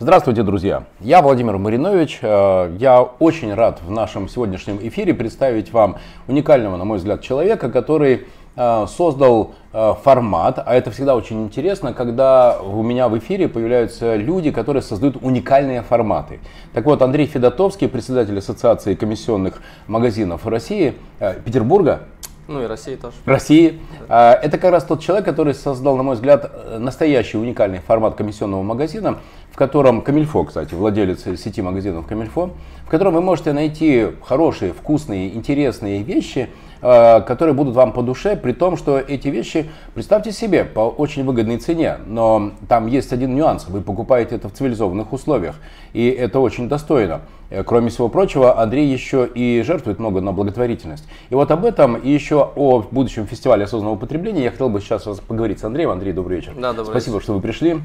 Здравствуйте, друзья! Я Владимир Маринович. Э, я очень рад в нашем сегодняшнем эфире представить вам уникального, на мой взгляд, человека, который э, создал э, формат, а это всегда очень интересно, когда у меня в эфире появляются люди, которые создают уникальные форматы. Так вот, Андрей Федотовский, председатель Ассоциации комиссионных магазинов России, Петербурга, ну и России тоже. России. А, это как раз тот человек, который создал, на мой взгляд, настоящий уникальный формат комиссионного магазина, в котором Камильфо, кстати, владелец сети магазинов Камильфо, в котором вы можете найти хорошие, вкусные, интересные вещи, которые будут вам по душе, при том, что эти вещи, представьте себе, по очень выгодной цене, но там есть один нюанс, вы покупаете это в цивилизованных условиях, и это очень достойно. Э, кроме всего прочего, Андрей еще и жертвует много на благотворительность. И вот об этом и еще о будущем фестивале осознанного потребления я хотел бы сейчас поговорить с Андреем. Андрей, добрый вечер. Да, добрый Спасибо, вечер. что вы пришли.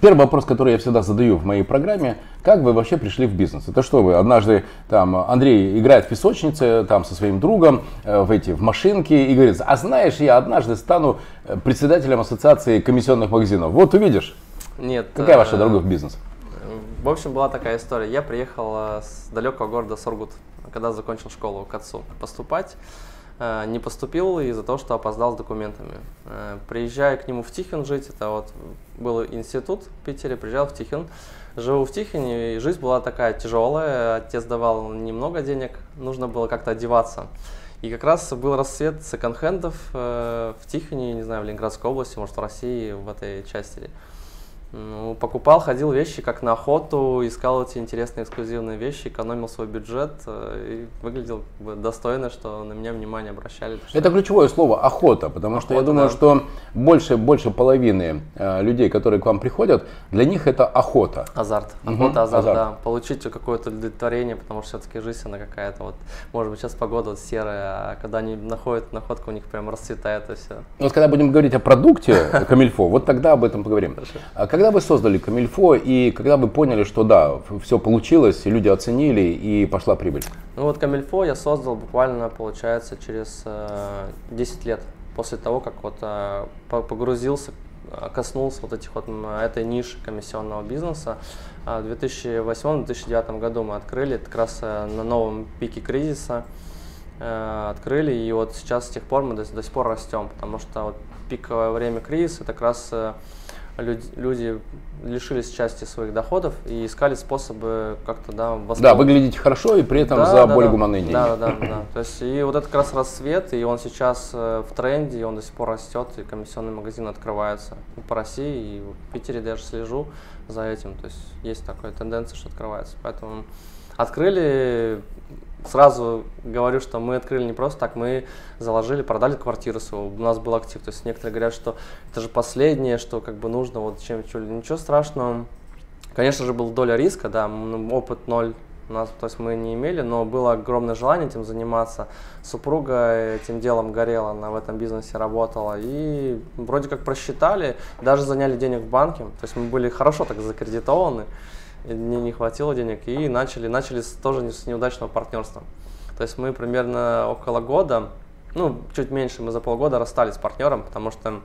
Первый вопрос, который я всегда задаю в моей программе, как вы вообще пришли в бизнес? Это что вы однажды, там, Андрей играет в песочнице, там, со своим другом, э, в эти, в машинке, и говорит, а знаешь, я однажды стану э, председателем ассоциации комиссионных магазинов. Вот увидишь. Нет. Какая ваша дорога в бизнес? В общем, была такая история. Я приехал э, с далекого города Сургут, когда закончил школу к отцу поступать. Э, не поступил из-за того, что опоздал с документами. Э, приезжаю к нему в Тихвин жить, это вот был институт в Питере, приезжал в Тихвин. Живу в Тихвине, и жизнь была такая тяжелая, отец давал немного денег, нужно было как-то одеваться. И как раз был рассвет секонд-хендов в Тихвине, не знаю, в Ленинградской области, может в России, в этой части. Ну, покупал, ходил вещи как на охоту, искал эти интересные эксклюзивные вещи, экономил свой бюджет э, и выглядел как бы, достойно, что на меня внимание обращали. Что... Это ключевое слово охота, потому охота, что я думаю, да. что больше, больше половины э, людей, которые к вам приходят, для них это охота. Азарт. Охота, угу, азарт, азарт, да. Получить какое-то удовлетворение, потому что все-таки жизнь она какая-то вот, может быть, сейчас погода вот серая, а когда они находят находку, у них прям расцветает и все. Вот когда будем говорить о продукте Камильфо, вот тогда об этом поговорим. Хорошо. А когда вы создали Камильфо и когда вы поняли, что да, все получилось, люди оценили и пошла прибыль? Ну вот Камильфо я создал буквально, получается, через э, 10 лет после того, как вот э, погрузился, коснулся вот этих вот этой ниши комиссионного бизнеса. В 2008-2009 году мы открыли, это как раз э, на новом пике кризиса э, открыли, и вот сейчас с тех пор мы до, до сих пор растем, потому что вот пиковое время кризиса это как раз э, люди, люди лишились части своих доходов и искали способы как-то да, восполнить. Да, выглядеть хорошо и при этом да, за да, более да, гуманные деньги. Да, да, да. То есть и вот это как раз рассвет, и он сейчас э, в тренде, и он до сих пор растет, и комиссионные магазины открываются и по России, и в Питере даже слежу за этим. То есть есть такая тенденция, что открывается. Поэтому открыли сразу говорю, что мы открыли не просто так, мы заложили, продали квартиру свою, у нас был актив. То есть некоторые говорят, что это же последнее, что как бы нужно, вот чем ничего страшного. Конечно же, был доля риска, да, опыт ноль у нас, то есть мы не имели, но было огромное желание этим заниматься. Супруга этим делом горела, она в этом бизнесе работала. И вроде как просчитали, даже заняли денег в банке. То есть мы были хорошо так закредитованы мне не хватило денег, и начали, начали тоже с неудачного партнерства. То есть мы примерно около года, ну, чуть меньше, мы за полгода расстались с партнером, потому что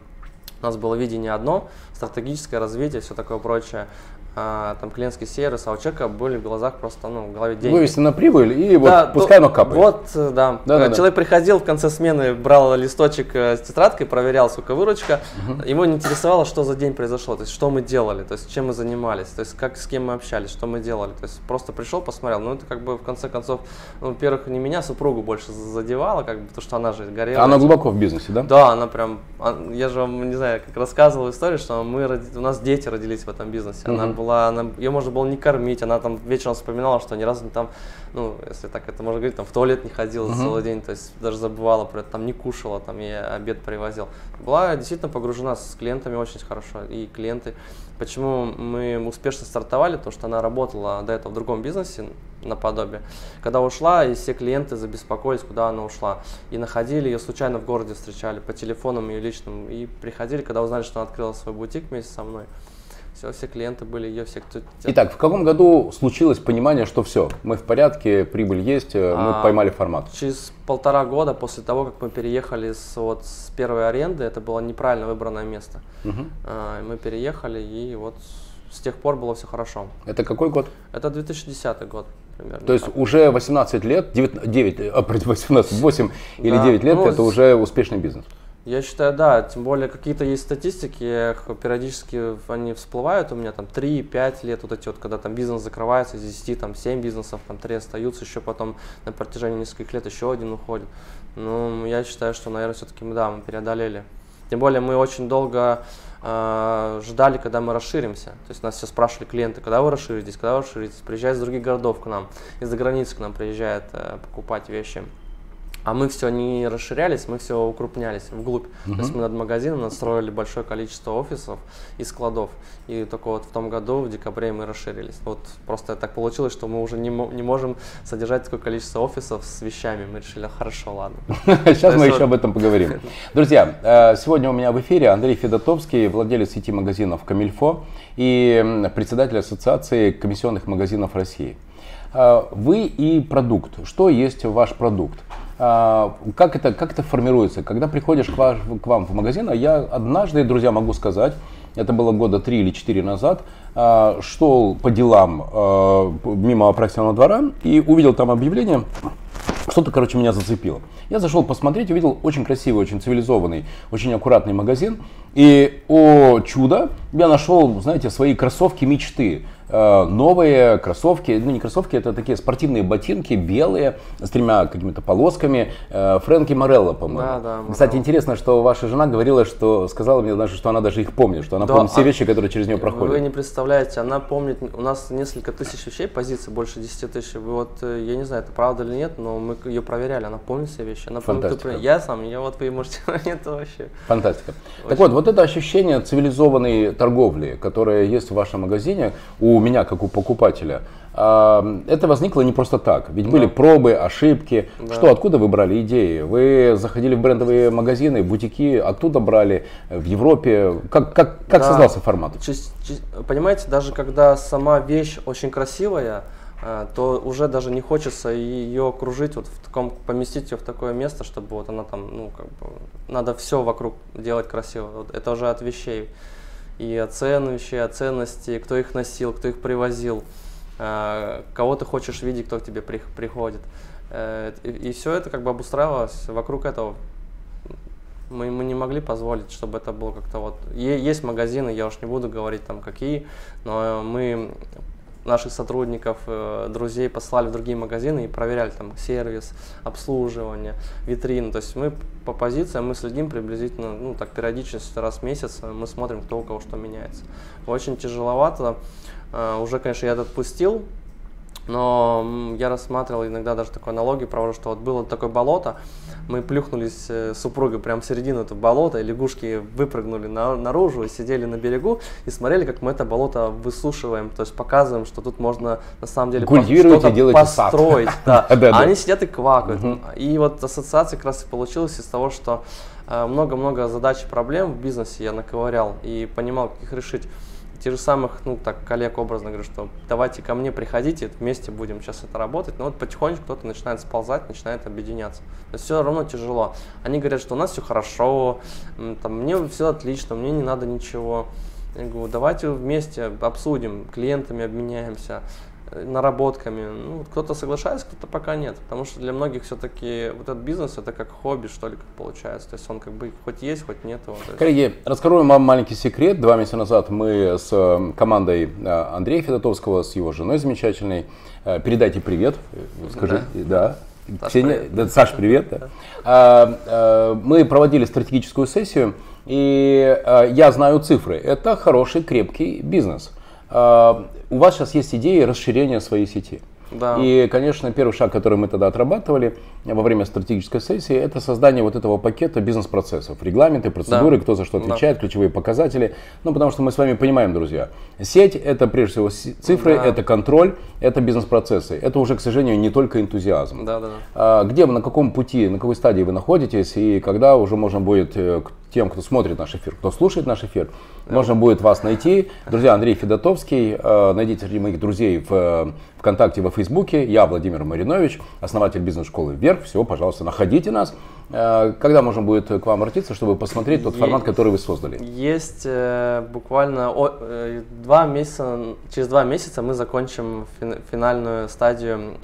у нас было видение одно, стратегическое развитие, все такое прочее а, там клиентский сервис, а у человека были в глазах просто, ну, в голове деньги. Вывести на прибыль и вот да, пускай оно капает. Вот, э, да. да, да Человек да. приходил в конце смены, брал листочек э, с тетрадкой, проверял, сколько выручка. Угу. Его не интересовало, что за день произошло, то есть что мы делали, то есть чем мы занимались, то есть как с кем мы общались, что мы делали. То есть просто пришел, посмотрел. Ну, это как бы в конце концов, ну, во-первых, не меня, а супругу больше задевало, как бы, потому что она же горела. Она глубоко в бизнесе, да? Да, она прям, а, я же вам, не знаю, как рассказывал историю, что мы, у нас дети родились в этом бизнесе. Она угу. Была, она, ее можно было не кормить, она там вечером вспоминала, что ни разу там, ну, если так это можно говорить, там в туалет не ходила uh-huh. целый день, то есть даже забывала про это, там не кушала, там я обед привозил. Была действительно погружена с клиентами очень хорошо, и клиенты, почему мы успешно стартовали, то что она работала до этого в другом бизнесе, наподобие. Когда ушла, и все клиенты забеспокоились, куда она ушла. И находили ее случайно в городе, встречали по телефонам ее личным. И приходили, когда узнали, что она открыла свой бутик вместе со мной все, все клиенты были ее, все, кто... Итак, в каком году случилось понимание, что все, мы в порядке, прибыль есть, э, мы а, поймали формат? Через полтора года после того, как мы переехали с, вот, с первой аренды, это было неправильно выбранное место. Угу. А, мы переехали и вот с тех пор было все хорошо. Это какой год? Это 2010 год примерно. То есть так. уже 18 лет, 9, 9 а, 18, 8 да. или 9 лет ну, это уже успешный бизнес. Я считаю, да, тем более какие-то есть статистики, периодически они всплывают у меня там 3-5 лет, вот эти вот, когда там бизнес закрывается, из 10, там 7 бизнесов, там 3 остаются, еще потом на протяжении нескольких лет еще один уходит. Ну, я считаю, что, наверное, все-таки да, мы преодолели. Тем более мы очень долго э, ждали, когда мы расширимся. То есть нас все спрашивали клиенты, когда вы расширитесь, когда вы расширитесь. Приезжают из других городов к нам, из-за границы к нам приезжают э, покупать вещи. А мы все не расширялись, мы все укрупнялись вглубь. Угу. То есть мы над магазином настроили большое количество офисов и складов. И только вот в том году, в декабре, мы расширились. Вот просто так получилось, что мы уже не, не можем содержать такое количество офисов с вещами. Мы решили, хорошо, ладно. Сейчас мы еще об этом поговорим. Друзья, э, сегодня у меня в эфире Андрей Федотовский, владелец сети магазинов Камильфо и председатель Ассоциации комиссионных магазинов России. Э, вы и продукт. Что есть ваш продукт? А, как это, как это формируется? Когда приходишь к, ваш, к вам в магазин, а я однажды, друзья, могу сказать, это было года три или четыре назад, а, шел по делам а, мимо Апраксиного двора и увидел там объявление, что-то, короче, меня зацепило. Я зашел посмотреть, увидел очень красивый, очень цивилизованный, очень аккуратный магазин. И, о чудо, я нашел, знаете, свои кроссовки мечты. Э, новые кроссовки, ну не кроссовки, это такие спортивные ботинки, белые, с тремя какими-то полосками. Э, Фрэнки Морелло, по-моему. Да, да, Кстати, интересно, что ваша жена говорила, что сказала мне даже, что она даже их помнит, что она да, помнит все а вещи, которые через нее проходят. Вы не представляете, она помнит, у нас несколько тысяч вещей, позиций больше 10 тысяч. Вот, э, я не знаю, это правда или нет, но мы ее проверяли, она помнит все вещи. Она Фантастика. помнит, я сам, я вот вы можете, это вообще. Фантастика. Очень. Так вот, вот это ощущение цивилизованной торговли, которое есть в вашем магазине, у меня, как у покупателя, а, это возникло не просто так. Ведь да. были пробы, ошибки. Да. Что, откуда вы брали идеи? Вы заходили в брендовые магазины, бутики, оттуда брали, в Европе. Как, как, как да. создался формат? Понимаете, даже когда сама вещь очень красивая, а, то уже даже не хочется ее кружить, вот в таком, поместить ее в такое место, чтобы вот она там, ну, как бы, надо все вокруг делать красиво. Вот это уже от вещей и от цен вещей, от ценностей, кто их носил, кто их привозил, э, кого ты хочешь видеть, кто к тебе при, приходит. Э, и все это как бы обустраивалось вокруг этого. Мы, мы не могли позволить, чтобы это было как-то вот... Есть магазины, я уж не буду говорить там какие, но мы наших сотрудников, э, друзей послали в другие магазины и проверяли там сервис, обслуживание, витрины. То есть мы по позициям мы следим приблизительно, ну так периодичность раз в месяц, мы смотрим, кто у кого что меняется. Очень тяжеловато. Э, уже, конечно, я это отпустил, но я рассматривал иногда даже такую аналогию, правда, что вот было такое болото, мы плюхнулись э, с супругой прямо в середину этого болота, и лягушки выпрыгнули на, наружу и сидели на берегу и смотрели, как мы это болото высушиваем, то есть показываем, что тут можно на самом деле что-то построить. Да. А они сидят и квакают. И вот ассоциация как раз и получилась из того, что э, много-много задач и проблем в бизнесе я наковырял и понимал, как их решить те же самых, ну, так, коллег образно говорю, что давайте ко мне приходите, вместе будем сейчас это работать. Но вот потихонечку кто-то начинает сползать, начинает объединяться. То есть все равно тяжело. Они говорят, что у нас все хорошо, там, мне все отлично, мне не надо ничего. Я говорю, давайте вместе обсудим, клиентами обменяемся наработками. Ну, кто-то соглашается, кто-то пока нет. Потому что для многих все-таки вот этот бизнес это как хобби, что ли, как получается. То есть он как бы хоть есть, хоть нет. Вот, Коллеги, расскажу вам маленький секрет. Два месяца назад мы с э, командой э, Андрея Федотовского, с его женой замечательной, э, передайте привет, скажи, да. да. Саш, Ксения, привет. Да, Саш, привет. Да. А, мы проводили стратегическую сессию, и я знаю цифры. Это хороший, крепкий бизнес. А, у вас сейчас есть идеи расширения своей сети. Да. И, конечно, первый шаг, который мы тогда отрабатывали во время стратегической сессии, это создание вот этого пакета бизнес-процессов. Регламенты, процедуры, да. кто за что отвечает, да. ключевые показатели. Ну, потому что мы с вами понимаем, друзья, сеть это прежде всего цифры, да. это контроль, это бизнес-процессы. Это уже, к сожалению, не только энтузиазм. Да, да. А, где вы, на каком пути, на какой стадии вы находитесь, и когда уже можно будет э, тем, кто смотрит наш эфир, кто слушает наш эфир, да. можно будет вас найти. Друзья, Андрей Федотовский, э, найдите среди моих друзей в э, ВКонтакте, во Фейсбуке. Я Владимир Маринович, основатель бизнес-школы «Вверх». Всего, пожалуйста, находите нас. Э, когда можно будет к вам обратиться, чтобы посмотреть тот формат, который вы создали? Есть э, буквально о, э, два месяца, через два месяца мы закончим фин, финальную стадию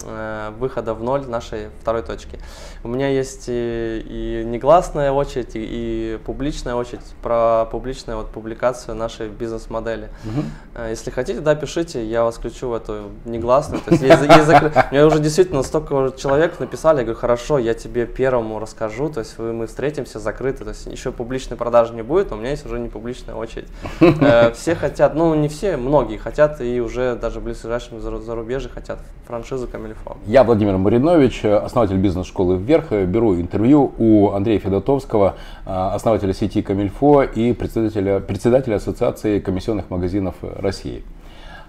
выхода в ноль нашей второй точки. У меня есть и, и негласная очередь, и, и публичная очередь про публичную вот, публикацию нашей бизнес-модели. Угу. Если хотите, да, пишите, я вас включу в эту негласную. То есть, закры... Мне уже действительно столько человек написали, я говорю, хорошо, я тебе первому расскажу, то есть мы встретимся закрыто, то есть еще публичной продажи не будет, но у меня есть уже не публичная очередь. Э, все хотят, ну не все, многие хотят и уже даже в ближайшем зарубежье хотят франшизу Камильфо. Я Владимир Маринович, основатель бизнес-школы «Вверх». Беру интервью у Андрея Федотовского, э, основателя сети Камильфо и председателя, председателя Ассоциации комиссионных магазинов России.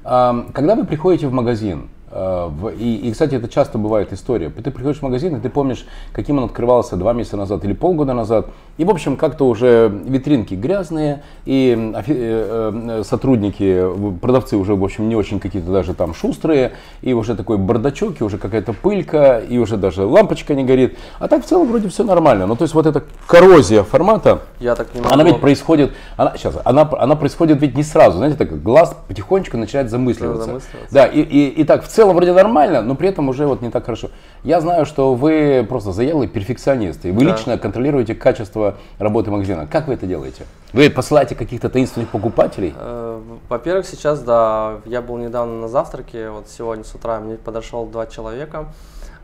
Когда вы приходите в магазин, Э, и, и, кстати, это часто бывает история. Ты приходишь в магазин, и ты помнишь, каким он открывался два месяца назад или полгода назад. И, в общем, как-то уже витринки грязные, и э, э, сотрудники, продавцы уже, в общем, не очень какие-то даже там шустрые, и уже такой бардачок, и уже какая-то пылька, и уже даже лампочка не горит. А так в целом вроде все нормально. Ну, то есть вот эта коррозия формата, Я так не могу. она ведь происходит, она, сейчас, она, она происходит ведь не сразу, знаете, так глаз потихонечку начинает замысливаться. замысливаться. Да, и, и, и так в целом целом вроде нормально, но при этом уже вот не так хорошо. Я знаю, что вы просто заелый перфекционист, и вы да. лично контролируете качество работы магазина. Как вы это делаете? Вы посылаете каких-то таинственных покупателей? Э, во-первых, сейчас, да, я был недавно на завтраке, вот сегодня с утра мне подошел два человека,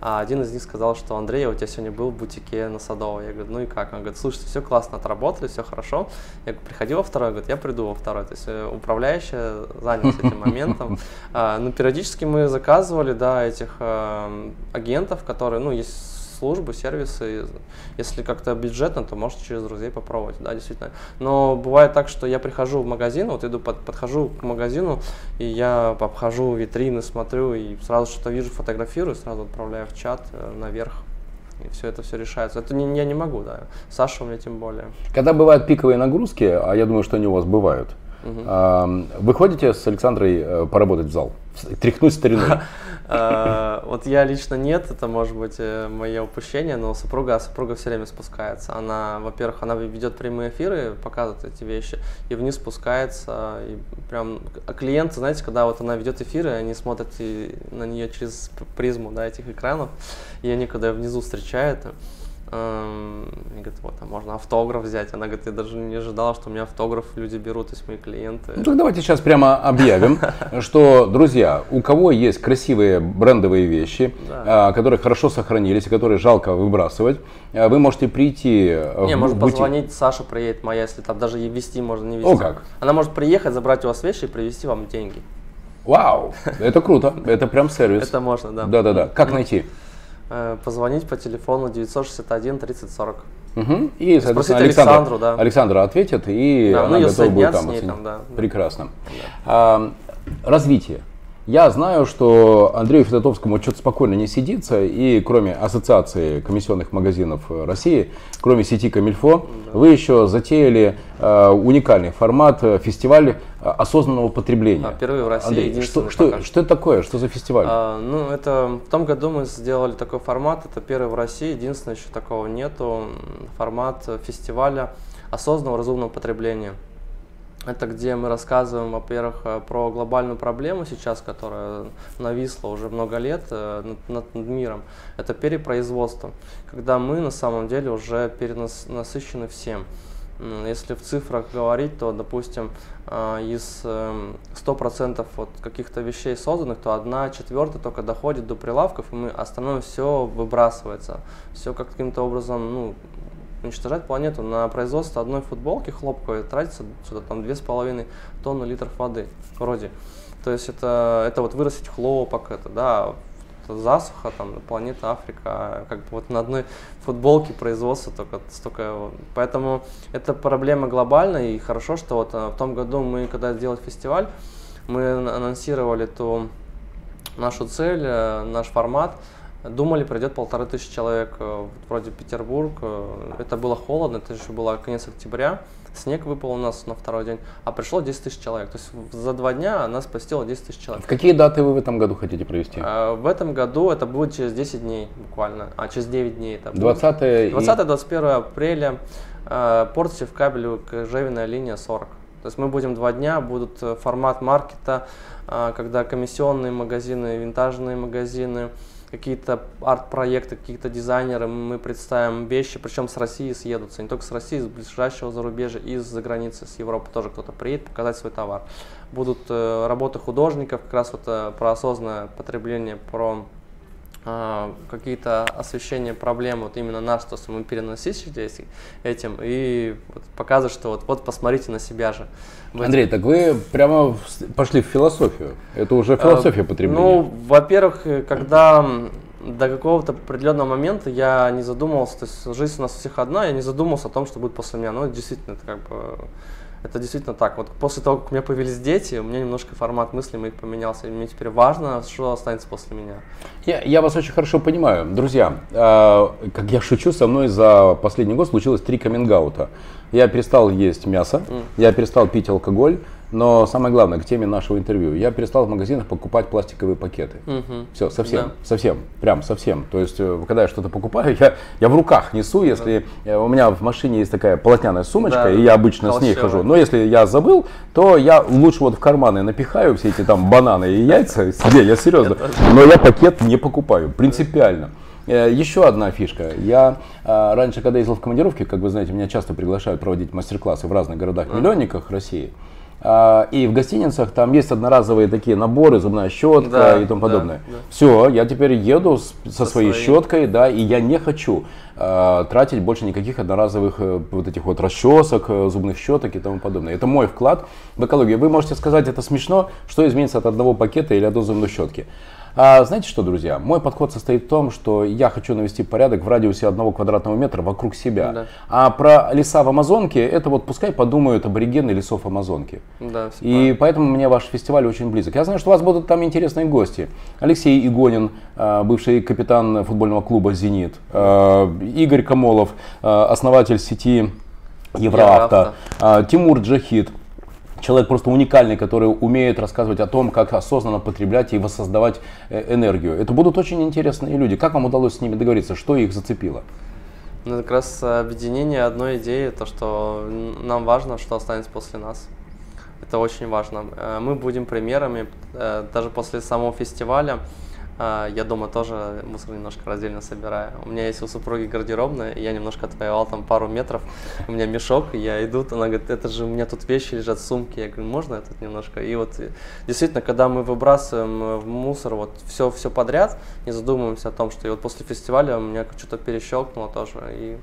а один из них сказал, что Андрей, я у тебя сегодня был в бутике на Садовой. Я говорю, ну и как? Он говорит, слушайте, все классно отработали, все хорошо. Я говорю, приходи во второй, говорит, я приду во второй. То есть э, управляющая занялась этим моментом. А, ну, периодически мы заказывали, да, этих э, агентов, которые, ну, есть службы, сервисы. Если как-то бюджетно, то можете через друзей попробовать, да, действительно. Но бывает так, что я прихожу в магазин, вот иду, под, подхожу к магазину, и я обхожу витрины, смотрю, и сразу что-то вижу, фотографирую, сразу отправляю в чат э, наверх. И все это все решается. Это не, я не могу, да. Саша у меня тем более. Когда бывают пиковые нагрузки, а я думаю, что они у вас бывают, угу. вы ходите с Александрой э, поработать в зал? Тряхнуть стариной? Э, вот я лично нет, это может быть э, мое упущение, но супруга, супруга все время спускается. Она, во-первых, она ведет прямые эфиры, показывает эти вещи, и вниз спускается, и прям а клиенты, знаете, когда вот она ведет эфиры, они смотрят на нее через призму, да, этих экранов, и они когда внизу встречают, Эм, и говорит, вот, а можно автограф взять. Она говорит, я даже не ожидала, что у меня автограф люди берут, то есть мои клиенты. Ну так давайте сейчас прямо объявим, что, друзья, у кого есть красивые брендовые вещи, а, которые хорошо сохранились и которые жалко выбрасывать, а, вы можете прийти Не, можно позвонить, Саша приедет моя, если там даже вести можно не вести. О как? Она может приехать, забрать у вас вещи и привезти вам деньги. Вау, это круто, это прям сервис. Это можно, да. Да-да-да. Как найти? Э, позвонить по телефону 961 30 40. Угу. И, соответственно, Александр, Александру, да. Александра ответит, и да, она ну, готова будет там оценить. Там, да. Прекрасно. Да. А, развитие. Я знаю, что Андрею Федотовскому что-то спокойно не сидится, и кроме Ассоциации комиссионных магазинов России, кроме сети Камильфо, да. вы еще затеяли э, уникальный формат э, фестиваль осознанного потребления. А, впервые в России. Андрей, что, что, что это такое? Что за фестиваль? А, ну, это в том году мы сделали такой формат, это первый в России, единственное, еще такого нету, формат фестиваля осознанного разумного потребления. Это где мы рассказываем, во-первых, э, про глобальную проблему сейчас, которая нависла уже много лет э, над, над миром. Это перепроизводство, когда мы на самом деле уже перенасыщены всем. Если в цифрах говорить, то, допустим, э, из 100% вот каких-то вещей созданных, то одна четвертая только доходит до прилавков, и мы, остальное все выбрасывается. Все каким-то образом ну, уничтожать планету. На производство одной футболки хлопковой тратится что-то там 2,5 тонны литров воды вроде. То есть это, это вот вырастить хлопок, это, да, засуха, там, планета Африка, как бы вот на одной футболке производства только столько. Поэтому это проблема глобальная, и хорошо, что вот э, в том году мы, когда сделали фестиваль, мы анонсировали ту нашу цель, э, наш формат – Думали, придет полторы тысячи человек, э, вроде Петербург. Э, это было холодно, это еще было конец октября. Снег выпал у нас на второй день, а пришло 10 тысяч человек. То есть за два дня нас посетило 10 тысяч человек. В какие даты вы в этом году хотите провести? А, в этом году это будет через 10 дней буквально, а через 9 дней это 20 20-21 апреля э, порт Севкабелю, Кожевенная линия 40. То есть мы будем два дня, будут э, формат маркета, э, когда комиссионные магазины, винтажные магазины, какие-то арт-проекты, какие-то дизайнеры, мы представим вещи, причем с России съедутся, не только с России, с ближайшего зарубежья, из-за границы, с Европы тоже кто-то приедет показать свой товар. Будут э, работы художников, как раз вот э, про осознанное потребление, про какие-то освещения проблем, вот именно нас, то, что мы переносить здесь этим, и вот показывать, что вот, вот посмотрите на себя же. Андрей, так вы прямо пошли в философию. Это уже э, философия потребления. Ну, во-первых, когда до какого-то определенного момента я не задумывался, то есть жизнь у нас у всех одна, я не задумывался о том, что будет после меня. Ну, действительно, это как бы это действительно так. Вот после того, как у меня появились дети, у меня немножко формат мыслей моих поменялся. И мне теперь важно, что останется после меня. Я, я вас очень хорошо понимаю. Друзья, э, как я шучу, со мной за последний год случилось три каминг -аута. Я перестал есть мясо, mm. я перестал пить алкоголь, но самое главное, к теме нашего интервью, я перестал в магазинах покупать пластиковые пакеты. Угу. Все, совсем, да. совсем, прям совсем. То есть, э, когда я что-то покупаю, я, я в руках несу, если да. Э, у меня в машине есть такая полотняная сумочка, да. и я обычно Толщевая. с ней хожу. Но если я забыл, то я лучше вот в карманы напихаю все эти там бананы и яйца себе, я серьезно. Но я пакет не покупаю, принципиально. Э, еще одна фишка. Я раньше, когда ездил в командировке, как вы знаете, меня часто приглашают проводить мастер-классы в разных городах-миллионниках России. А, и в гостиницах там есть одноразовые такие наборы, зубная щетка да, и тому подобное. Да, да. Все, я теперь еду с, со, со своей, своей щеткой, да, и я не хочу э, тратить больше никаких одноразовых э, вот этих вот расчесок, э, зубных щеток и тому подобное. Это мой вклад в экологию. Вы можете сказать, это смешно, что изменится от одного пакета или одной зубной щетки. А, знаете что, друзья? Мой подход состоит в том, что я хочу навести порядок в радиусе одного квадратного метра вокруг себя. Да. А про леса в Амазонке, это вот пускай подумают аборигены лесов Амазонки. Да, И правильно. поэтому мне ваш фестиваль очень близок. Я знаю, что у вас будут там интересные гости. Алексей Игонин, а, бывший капитан футбольного клуба «Зенит», а, Игорь Камолов, а, основатель сети Евроавто, Евроавто. Тимур Джахид, человек просто уникальный, который умеет рассказывать о том, как осознанно потреблять и воссоздавать э, энергию. Это будут очень интересные люди. Как вам удалось с ними договориться? Что их зацепило? Ну, как раз объединение одной идеи, то, что нам важно, что останется после нас. Это очень важно. Э, мы будем примерами, э, даже после самого фестиваля, я дома тоже мусор немножко раздельно собираю. У меня есть у супруги гардеробная, и я немножко отвоевал там пару метров. У меня мешок, я иду, она говорит, это же у меня тут вещи лежат, сумки. Я говорю, можно я тут немножко? И вот действительно, когда мы выбрасываем в мусор вот все, все подряд, не задумываемся о том, что и вот после фестиваля у меня что-то перещелкнуло тоже. И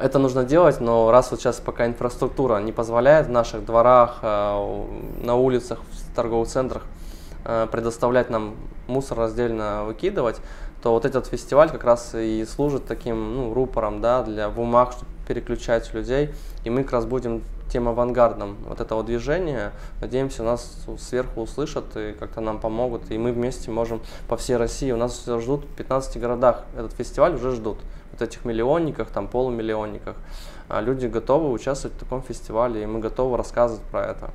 это нужно делать, но раз вот сейчас пока инфраструктура не позволяет в наших дворах, э, на улицах, в торговых центрах Э, предоставлять нам мусор раздельно выкидывать, то вот этот фестиваль как раз и служит таким ну, рупором да, для в чтобы переключать людей. И мы как раз будем тем авангардом вот этого движения. Надеемся, нас сверху услышат и как-то нам помогут. И мы вместе можем по всей России. У нас ждут в 15 городах. Этот фестиваль уже ждут. Вот этих миллионниках, там полумиллионниках. А люди готовы участвовать в таком фестивале, и мы готовы рассказывать про это.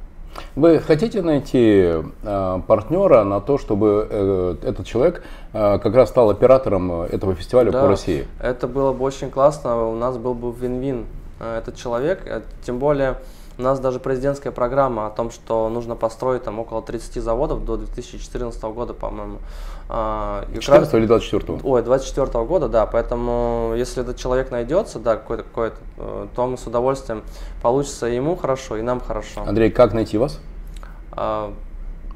Вы хотите найти э, партнера на то, чтобы э, этот человек э, как раз стал оператором этого фестиваля да, по России? Это было бы очень классно. У нас был бы вин-вин э, этот человек. Э, тем более у нас даже президентская программа о том, что нужно построить там около 30 заводов до 2014 года, по-моему. 14 а, или 24 Ой, 24 года, да. Поэтому, если этот человек найдется, да, какой-то, какой-то, э, то мы с удовольствием получится и ему хорошо, и нам хорошо. Андрей, как найти вас? А,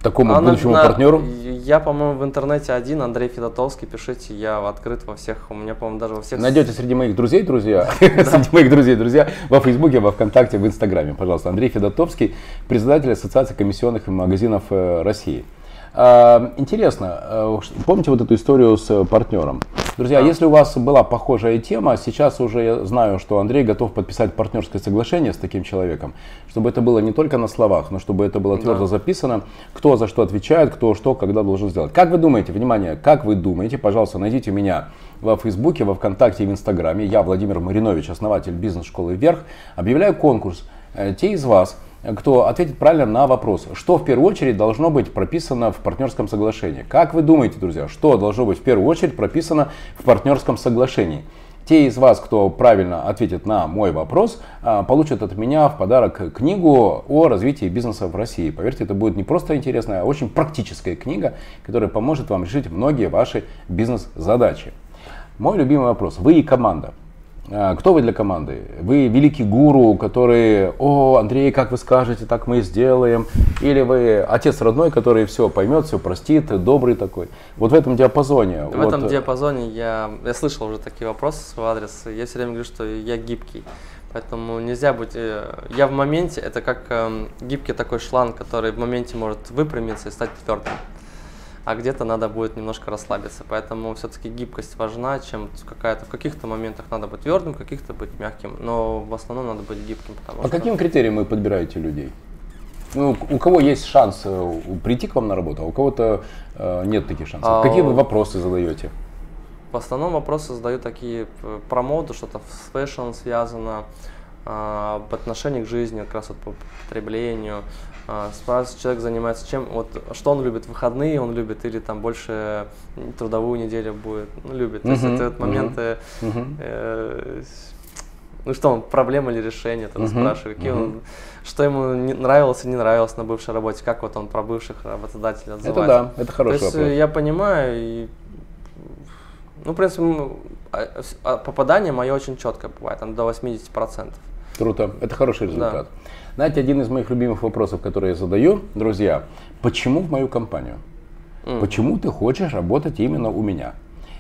Такому а будущему на, партнеру? Я, по-моему, в интернете один, Андрей Федотовский, пишите, я открыт во всех, у меня, по-моему, даже во всех... Найдете среди моих друзей, друзья, среди моих друзей, друзья, во Фейсбуке, во Вконтакте, в Инстаграме, пожалуйста. Андрей Федотовский, председатель Ассоциации комиссионных магазинов э, России. А, интересно, э, помните вот эту историю с партнером? Друзья, да. если у вас была похожая тема, сейчас уже я знаю, что Андрей готов подписать партнерское соглашение с таким человеком, чтобы это было не только на словах, но чтобы это было твердо да. записано, кто за что отвечает, кто что, когда должен сделать. Как вы думаете, внимание, как вы думаете, пожалуйста, найдите меня во Фейсбуке, во Вконтакте и в Инстаграме. Я, Владимир Маринович, основатель бизнес-школы «Вверх», объявляю конкурс. Э, те из вас, кто ответит правильно на вопрос, что в первую очередь должно быть прописано в партнерском соглашении. Как вы думаете, друзья, что должно быть в первую очередь прописано в партнерском соглашении? Те из вас, кто правильно ответит на мой вопрос, а, получат от меня в подарок книгу о развитии бизнеса в России. Поверьте, это будет не просто интересная, а очень практическая книга, которая поможет вам решить многие ваши бизнес-задачи. Мой любимый вопрос. Вы и команда. А, кто вы для команды? Вы великий гуру, который, о, Андрей, как вы скажете, так мы и сделаем. Или вы отец родной, который все поймет, все простит, добрый такой. Вот в этом диапазоне. В вот. этом диапазоне я, я слышал уже такие вопросы в свой адрес. Я все время говорю, что я гибкий. Поэтому нельзя быть... Э, я в моменте, это как э, гибкий такой шланг, который в моменте может выпрямиться и стать твердым а где-то надо будет немножко расслабиться. Поэтому все-таки гибкость важна, чем какая-то в каких-то моментах надо быть твердым, в каких-то быть мягким, но в основном надо быть гибким. По что... каким критериям вы подбираете людей? Ну, у кого есть шанс э, прийти к вам на работу, а у кого-то э, нет таких шансов? А, Какие вы вопросы задаете? В основном вопросы задаю такие э, про моду, что-то с fashion связано, э, об отношении к жизни, как раз вот по потреблению, а, спрашивать, человек занимается чем, вот что он любит, выходные он любит или там больше трудовую неделю будет, ну, любит. То есть это вот моменты, э, ну что он, проблема или решение, тогда спрашиваю, какие он, что ему не нравилось и не нравилось на бывшей работе, как вот он про бывших работодателей отзывается. Это да, это хороший То есть вопрос. я понимаю, и, ну, в принципе, а, а, попадание мое очень четкое бывает, там до 80%. Круто, это хороший результат. Да. Знаете, один из моих любимых вопросов, который я задаю, друзья, почему в мою компанию? Mm. Почему ты хочешь работать именно у меня?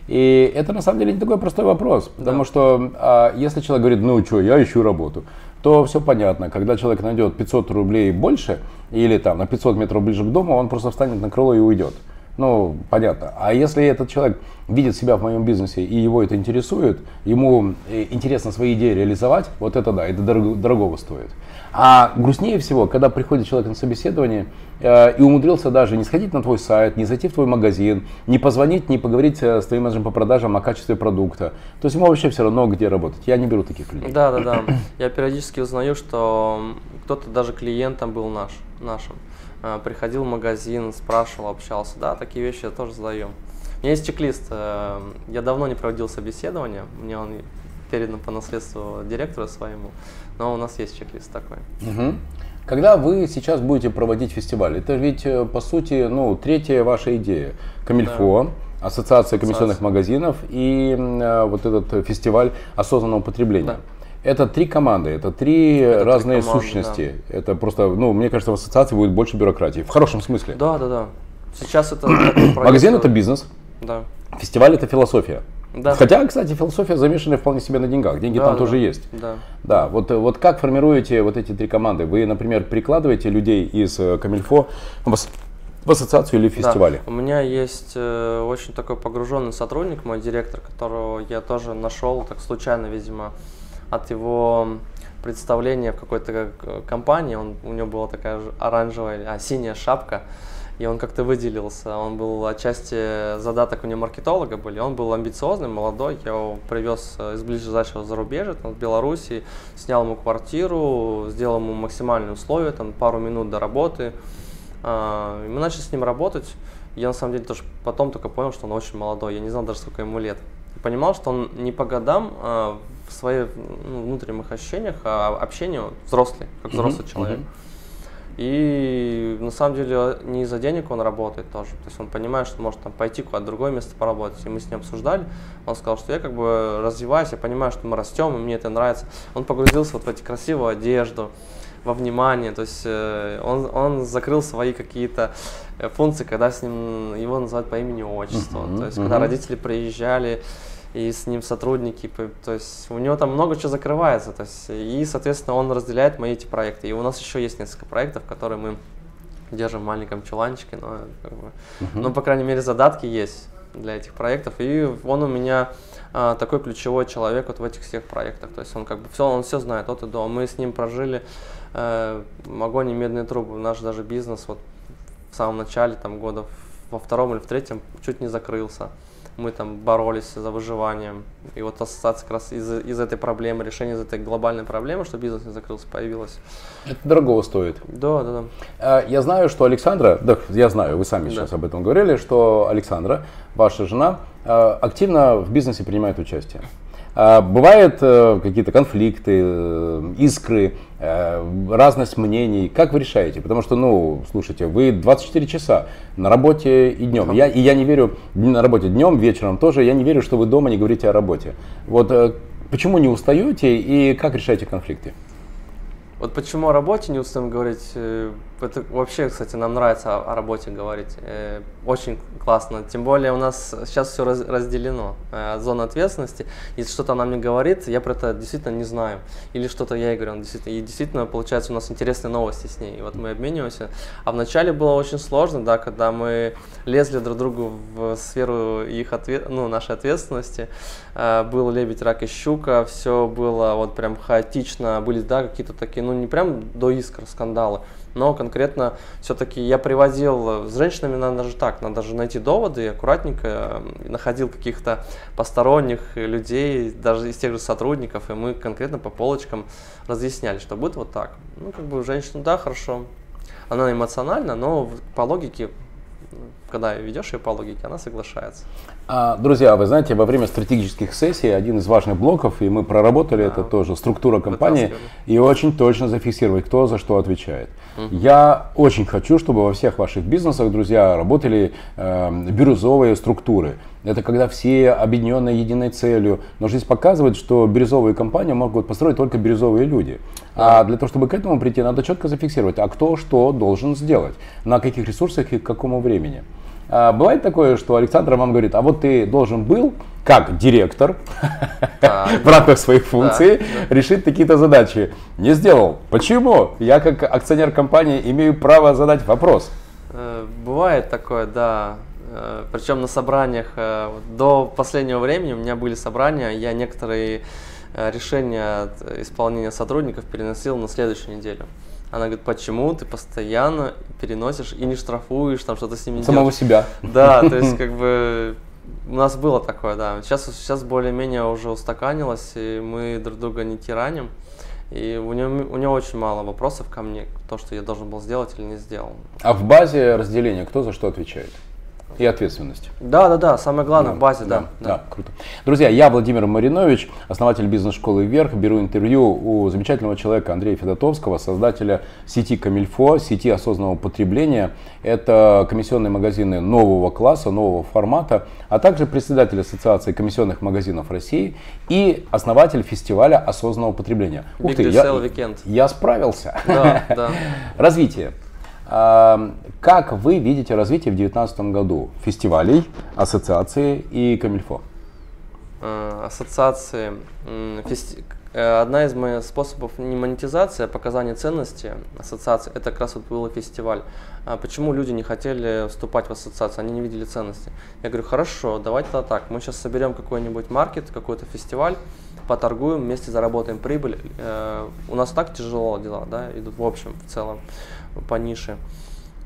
И это на самом деле не такой простой вопрос, потому да. что а, если человек говорит, ну что, я ищу работу, то все понятно. Когда человек найдет 500 рублей больше или там на 500 метров ближе к дому, он просто встанет на крыло и уйдет. Ну, понятно. А если этот человек видит себя в моем бизнесе и его это интересует, ему э, интересно свои идеи реализовать, вот это да, это дорого, дорогого стоит. А грустнее всего, когда приходит человек на собеседование э, и умудрился даже не сходить на твой сайт, не зайти в твой магазин, не позвонить, не поговорить э, с твоим менеджером по продажам о качестве продукта. То есть ему вообще все равно, где работать. Я не беру таких людей. Да, да, да. Я периодически узнаю, что кто-то даже клиентом был наш, нашим. Э, приходил в магазин, спрашивал, общался. Да, такие вещи я тоже задаю. У меня есть чек-лист. Э, я давно не проводил собеседование. Мне он передан по наследству директору своему. Но у нас есть чек-лист такой. Угу. Когда вы сейчас будете проводить фестиваль, это ведь э, по сути ну, третья ваша идея. Камильфо, да. Ассоциация комиссионных Ассоциация. магазинов и э, вот этот фестиваль осознанного потребления. Да. Это три команды, это три это разные три команды, сущности. Да. Это просто, ну, мне кажется, в ассоциации будет больше бюрократии. В хорошем смысле. Да, да, да. Сейчас это... Магазин это бизнес. Да. Фестиваль это философия. Да. Хотя, кстати, философия замешана вполне себе на деньгах. Деньги да, там да, тоже есть. Да. Да. Вот, вот как формируете вот эти три команды? Вы, например, прикладываете людей из э, Камильфо в, в ассоциацию или в фестивале? Да. У меня есть э, очень такой погруженный сотрудник, мой директор, которого я тоже нашел так случайно, видимо, от его представления в какой-то э, компании. Он, у него была такая оранжевая, а, синяя шапка. И он как-то выделился. Он был отчасти задаток у него маркетолога были. Он был амбициозный, молодой. Я его привез э, из ближайшего зарубежья, там, в Беларуси, снял ему квартиру, сделал ему максимальные условия, там, пару минут до работы. А, и мы начали с ним работать. Я на самом деле тоже потом только понял, что он очень молодой. Я не знал даже, сколько ему лет. Понимал, что он не по годам а в своих ну, внутренних ощущениях, а общению взрослый, как взрослый mm-hmm. человек. Mm-hmm. И на самом деле не из-за денег он работает тоже. То есть он понимает, что может там пойти куда-то другое место поработать. И мы с ним обсуждали. Он сказал, что я как бы развиваюсь, я понимаю, что мы растем, и мне это нравится. Он погрузился вот в эти красивую одежду, во внимание. То есть э, он, он закрыл свои какие-то э, функции, когда с ним его называют по имени отчеству. Uh-huh, то есть uh-huh. когда родители приезжали, и с ним сотрудники, то есть у него там много чего закрывается, то есть, и, соответственно, он разделяет мои эти проекты. И у нас еще есть несколько проектов, которые мы держим в маленьком чуланчике, но, как бы, uh-huh. ну, по крайней мере, задатки есть. для этих проектов. И он у меня а, такой ключевой человек вот в этих всех проектах. То есть он как бы все, он все знает от и до. Мы с ним прожили э, огонь и медные трубы. Наш даже бизнес вот в самом начале там года во втором или в третьем чуть не закрылся мы там боролись за выживанием. И вот ассоциация как раз из, из этой проблемы, решение из этой глобальной проблемы, что бизнес не закрылся, появилась. Это дорого стоит. Да, да, да. А, я знаю, что Александра, да, я знаю, вы сами да. сейчас об этом говорили, что Александра, ваша жена, а, активно в бизнесе принимает участие. А, бывают э, какие-то конфликты, э, искры, э, разность мнений. Как вы решаете? Потому что, ну, слушайте, вы 24 часа на работе и днем. Я, и я не верю на работе днем, вечером тоже. Я не верю, что вы дома не говорите о работе. Вот почему не устаете и как решаете конфликты? Вот почему о работе не устаем говорить, это вообще, кстати, нам нравится о, работе говорить. Э, очень классно. Тем более у нас сейчас все раз, разделено. Э, зона ответственности. Если что-то она мне говорит, я про это действительно не знаю. Или что-то я ей говорю, действительно. И действительно, получается, у нас интересные новости с ней. И вот мы обмениваемся. А вначале было очень сложно, да, когда мы лезли друг другу в сферу их ответ, ну, нашей ответственности. Э, был лебедь, рак и щука. Все было вот прям хаотично. Были, да, какие-то такие, ну, не прям до искр скандалы но конкретно все-таки я приводил, с женщинами надо же так, надо же найти доводы и аккуратненько находил каких-то посторонних людей, даже из тех же сотрудников, и мы конкретно по полочкам разъясняли, что будет вот так. Ну, как бы женщина, да, хорошо, она эмоциональна, но по логике когда ведешь ее по логике, она соглашается. А, друзья, вы знаете, во время стратегических сессий один из важных блоков, и мы проработали да. это тоже, структура компании, и очень точно зафиксировать, кто за что отвечает. Угу. Я очень хочу, чтобы во всех ваших бизнесах, друзья, работали э, бирюзовые структуры. Это когда все объединены единой целью. Но жизнь показывает, что бирюзовые компании могут построить только бирюзовые люди. А для того, чтобы к этому прийти, надо четко зафиксировать, а кто что должен сделать, на каких ресурсах и к какому времени. А, бывает такое, что Александр вам говорит, а вот ты должен был, как директор, в рамках своих функций, решить какие-то задачи. Не сделал. Почему? Я как акционер компании имею право задать вопрос. Э, бывает такое, да. Э, Причем на собраниях э, до последнего времени у меня были собрания, я некоторые решения исполнения сотрудников переносил на следующую неделю. Она говорит, почему ты постоянно переносишь и не штрафуешь, там что-то с ними Самого делаешь? себя. Да, то есть как бы у нас было такое, да. Сейчас, сейчас более-менее уже устаканилось, и мы друг друга не тираним. И у него, у него очень мало вопросов ко мне, то, что я должен был сделать или не сделал. А в базе разделения кто за что отвечает? И ответственность. Да, да, да, самое главное да, в базе, да, да, да. Да, круто. Друзья, я Владимир Маринович, основатель бизнес-школы «Вверх». Беру интервью у замечательного человека Андрея Федотовского, создателя сети Камильфо, сети осознанного потребления. Это комиссионные магазины нового класса, нового формата, а также председатель Ассоциации комиссионных магазинов России и основатель фестиваля осознанного потребления. Ух ты, я, я справился. Да, да. Развитие. Как вы видите развитие в 2019 году фестивалей, ассоциации и Камильфо? Э, ассоциации. Э, одна из моих способов не монетизации, а показания ценности ассоциации, это как раз вот был фестиваль. А почему люди не хотели вступать в ассоциацию, они не видели ценности? Я говорю, хорошо, давайте тогда так, мы сейчас соберем какой-нибудь маркет, какой-то фестиваль, поторгуем, вместе заработаем прибыль. Э, у нас так тяжело дела, да, идут в общем, в целом по нише.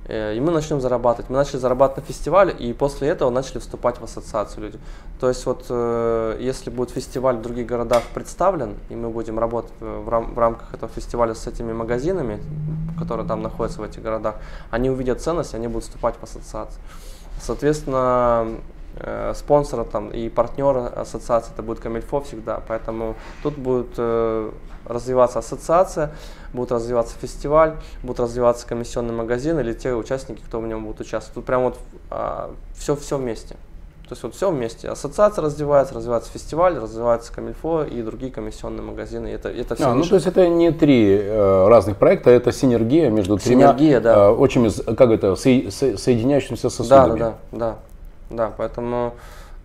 Э, и мы начнем зарабатывать. Мы начали зарабатывать на фестивале, и после этого начали вступать в ассоциацию люди. То есть вот э, если будет фестиваль в других городах представлен, и мы будем работать в, рам в рамках этого фестиваля с этими магазинами, которые там находятся в этих городах, они увидят ценность, они будут вступать в ассоциацию. Соответственно, э, спонсора там и партнера ассоциации это будет Камильфо всегда, поэтому тут будет э, развиваться ассоциация, будет развиваться фестиваль, будет развиваться комиссионный магазин или те участники, кто в нем будет участвовать. Тут прям вот а, все, все вместе. То есть вот все вместе. Ассоциация развивается, развивается фестиваль, развивается Камильфо и другие комиссионные магазины. Это, это все а, ну, то есть это не три э, разных проекта, это синергия между синергия, тремя да. э, очень, как это, со, со, соединяющимися сосудами. Да, да, да, да, да. Поэтому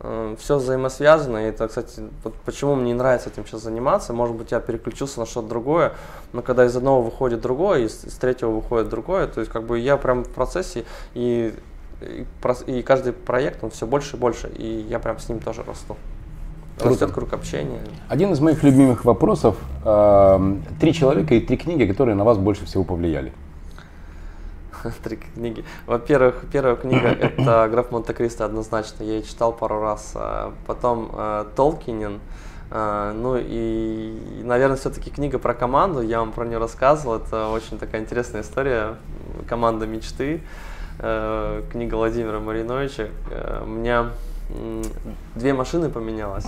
Э, все взаимосвязано, и это, кстати, вот почему мне не нравится этим сейчас заниматься, может быть, я переключился на что-то другое, но когда из одного выходит другое, из, из третьего выходит другое, то есть как бы я прям в процессе, и и, и каждый проект, он все больше и больше, и я прям с ним тоже расту. Круто. Растет круг общения. Один из моих любимых вопросов. Э, три человека и три книги, которые на вас больше всего повлияли. Три книги. Во-первых, первая книга это «Граф Монте-Кристо» однозначно. Я ее читал пару раз. А потом э, Толкинин. Uh, ну и, наверное, все-таки книга про команду, я вам про нее рассказывал, это очень такая интересная история, команда мечты, uh, книга Владимира Мариновича. У меня две машины поменялось.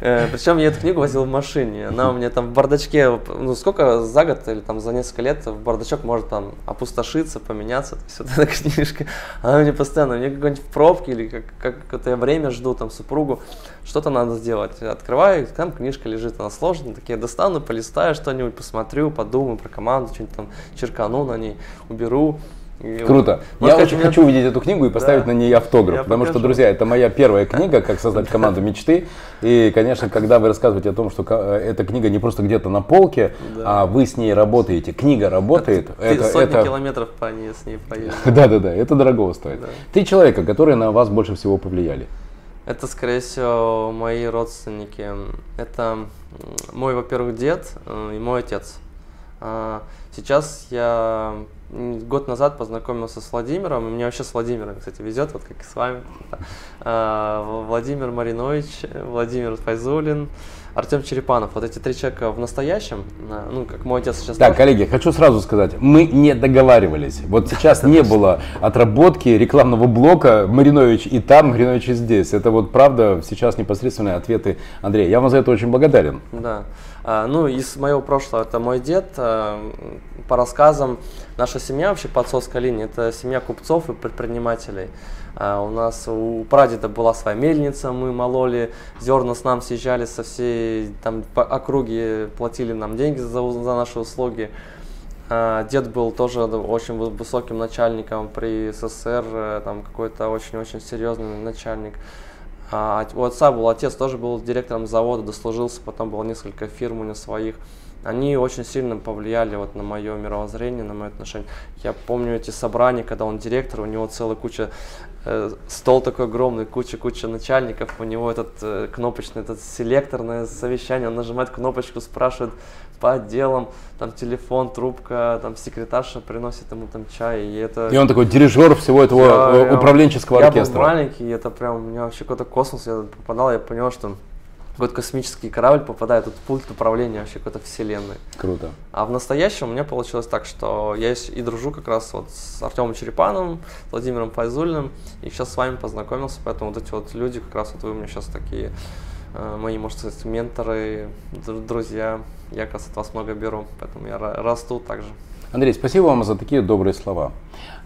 Э, Причем я эту книгу возил в машине. Она у меня там в бардачке, ну сколько за год или там за несколько лет в бардачок может там опустошиться, поменяться. То есть эта книжка, она мне постоянно, мне какой-нибудь в пробке или как, какое-то я время жду, там супругу, что-то надо сделать. Открываю, там книжка лежит, она сложная, такие достану, полистаю что-нибудь, посмотрю, подумаю про команду, что-нибудь там черкану на ней, уберу. И Круто. Вот, я очень меня... хочу увидеть эту книгу и поставить да. на ней автограф, я потому покажу. что, друзья, это моя первая книга, как создать команду мечты. И, конечно, когда вы рассказываете о том, что э, эта книга не просто где-то на полке, да. а вы с ней работаете, книга работает. Ты это, сотни это... километров по ней с ней проехал. Да, да, да, это дорого стоит. Да. Три человека, которые на вас больше всего повлияли. Это, скорее всего, мои родственники. Это мой, во-первых, дед э, и мой отец. А, сейчас я год назад познакомился с Владимиром, и мне вообще с Владимиром, кстати, везет, вот как и с вами. А, Владимир Маринович, Владимир Файзулин, Артем Черепанов. Вот эти три человека в настоящем, ну, как мой отец сейчас... Тоже... коллеги, хочу сразу сказать, мы не договаривались. Вот сейчас не было отработки рекламного блока Маринович и там, Маринович и здесь. Это вот правда сейчас непосредственные ответы Андрея. Я вам за это очень благодарен. Да. А, ну, из моего прошлого, это мой дед. А, по рассказам, наша семья вообще по отцовской линии, это семья купцов и предпринимателей. А, у нас у прадеда была своя мельница, мы мололи зерна, с нам съезжали со всей там, по округе, платили нам деньги за, за наши услуги. Дед был тоже очень высоким начальником при СССР, э, там какой-то очень-очень серьезный начальник. А у отца был отец, тоже был директором завода, дослужился, потом было несколько фирм у него своих. Они очень сильно повлияли вот на мое мировоззрение, на мое отношение. Я помню эти собрания, когда он директор, у него целая куча, стол такой огромный, куча-куча начальников, у него этот э, кнопочный, этот селекторное совещание, он нажимает кнопочку, спрашивает, по отделам, там телефон, трубка, там секретарша приносит ему там чай, и это... И он такой дирижер всего этого я, управленческого я оркестра. Я был маленький, и это прям, у меня вообще какой-то космос, я попадал, я понял, что какой-то космический корабль попадает, тут пульт управления вообще какой-то вселенной. Круто. А в настоящем у меня получилось так, что я и дружу как раз вот с Артемом Черепановым, Владимиром Файзульным, и сейчас с вами познакомился, поэтому вот эти вот люди, как раз вот вы у меня сейчас такие Э, мои, можно сказать, менторы, друзья. Я как раз от вас много беру, поэтому я расту также. Андрей, спасибо вам за такие добрые слова.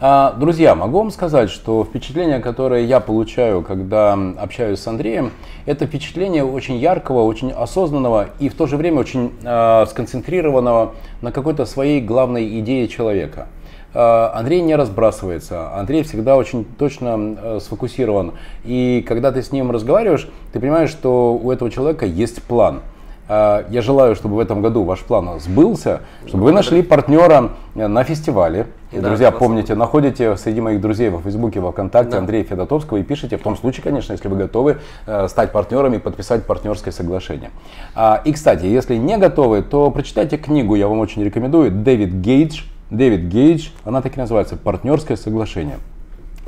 А, друзья, могу вам сказать, что впечатление, которое я получаю, когда общаюсь с Андреем, это впечатление очень яркого, очень осознанного и в то же время очень э, сконцентрированного на какой-то своей главной идее человека – Э, Андрей не разбрасывается, Андрей всегда очень точно э, сфокусирован. И когда ты с ним разговариваешь, ты понимаешь, что у этого человека есть план. Э, я желаю, чтобы в этом году ваш план сбылся, чтобы вы нашли партнера на фестивале. И, да, друзья, помните, находите среди моих друзей во Фейсбуке, во Вконтакте да. Андрея Федотовского и пишите, в том случае, конечно, если вы готовы стать партнерами и подписать партнерское соглашение. А, и, кстати, если не готовы, то прочитайте книгу, я вам очень рекомендую, Дэвид Гейдж Дэвид Гейдж, она так и называется, партнерское соглашение.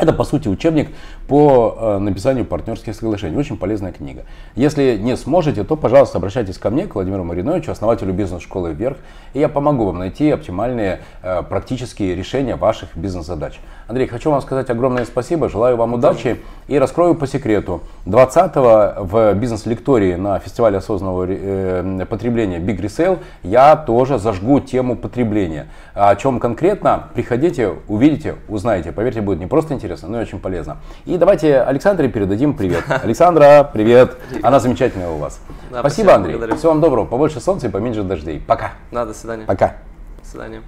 Это, по сути, учебник по э, написанию партнерских соглашений. Очень полезная книга. Если не сможете, то, пожалуйста, обращайтесь ко мне, к Владимиру Мариновичу, основателю бизнес-школы «Вверх», и я помогу вам найти оптимальные э, практические решения ваших бизнес-задач. Андрей, хочу вам сказать огромное спасибо, желаю вам удачи и раскрою по секрету. 20-го в бизнес-лектории на фестивале осознанного э, потребления Big Resale я тоже зажгу тему потребления. О чем конкретно, приходите, увидите, узнаете. Поверьте, будет не просто интересно, но и очень полезно. И давайте Александре передадим привет. Александра, привет. Она замечательная у вас. Да, спасибо, Андрей. Благодарю. Всего вам доброго. Побольше солнца и поменьше дождей. Пока. Да, до свидания. Пока. До свидания.